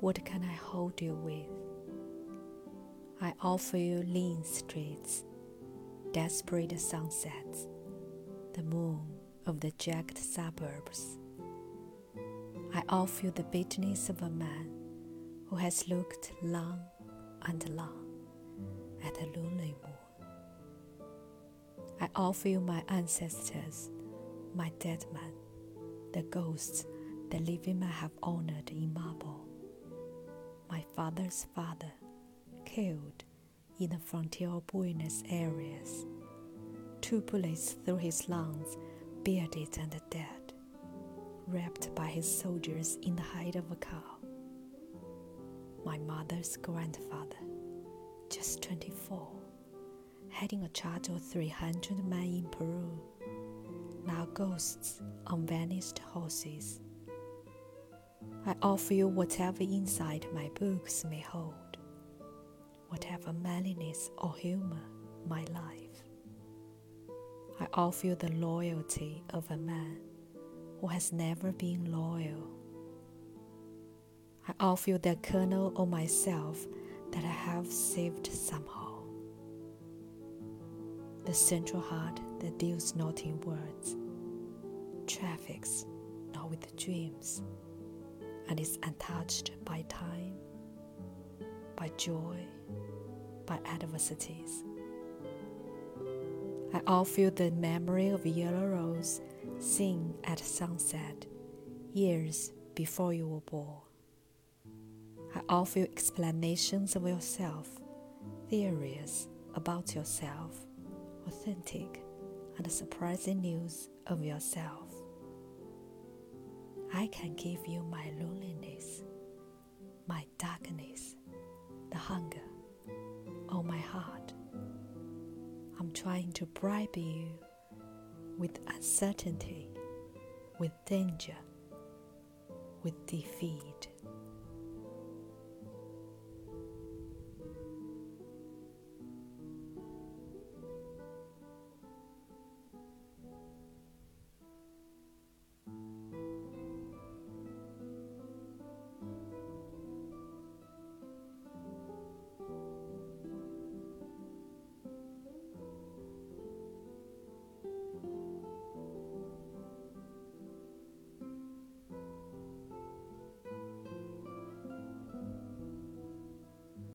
what can I hold you with? I offer you lean streets, desperate sunsets, the moon of the jagged suburbs. I offer you the bitterness of a man who has looked long and long at a lonely moon. I offer you my ancestors, my dead men, the ghosts the living men have honored in marble. My father's father, killed in the frontier of Buenos Aires, two bullets through his lungs, bearded and dead, wrapped by his soldiers in the hide of a cow. My mother's grandfather, just 24, heading a charge of 300 men in Peru, now ghosts on vanished horses. I offer you whatever insight my books may hold, whatever manliness or humor my life. I offer you the loyalty of a man who has never been loyal. I offer you the kernel of myself that I have saved somehow. The central heart that deals not in words, traffics not with dreams and is untouched by time, by joy, by adversities. I offer you the memory of yellow rose seen at sunset years before you were born. I offer you explanations of yourself, theories about yourself, authentic and surprising news of yourself. I can give you my loneliness, my darkness, the hunger of my heart. I'm trying to bribe you with uncertainty, with danger, with defeat.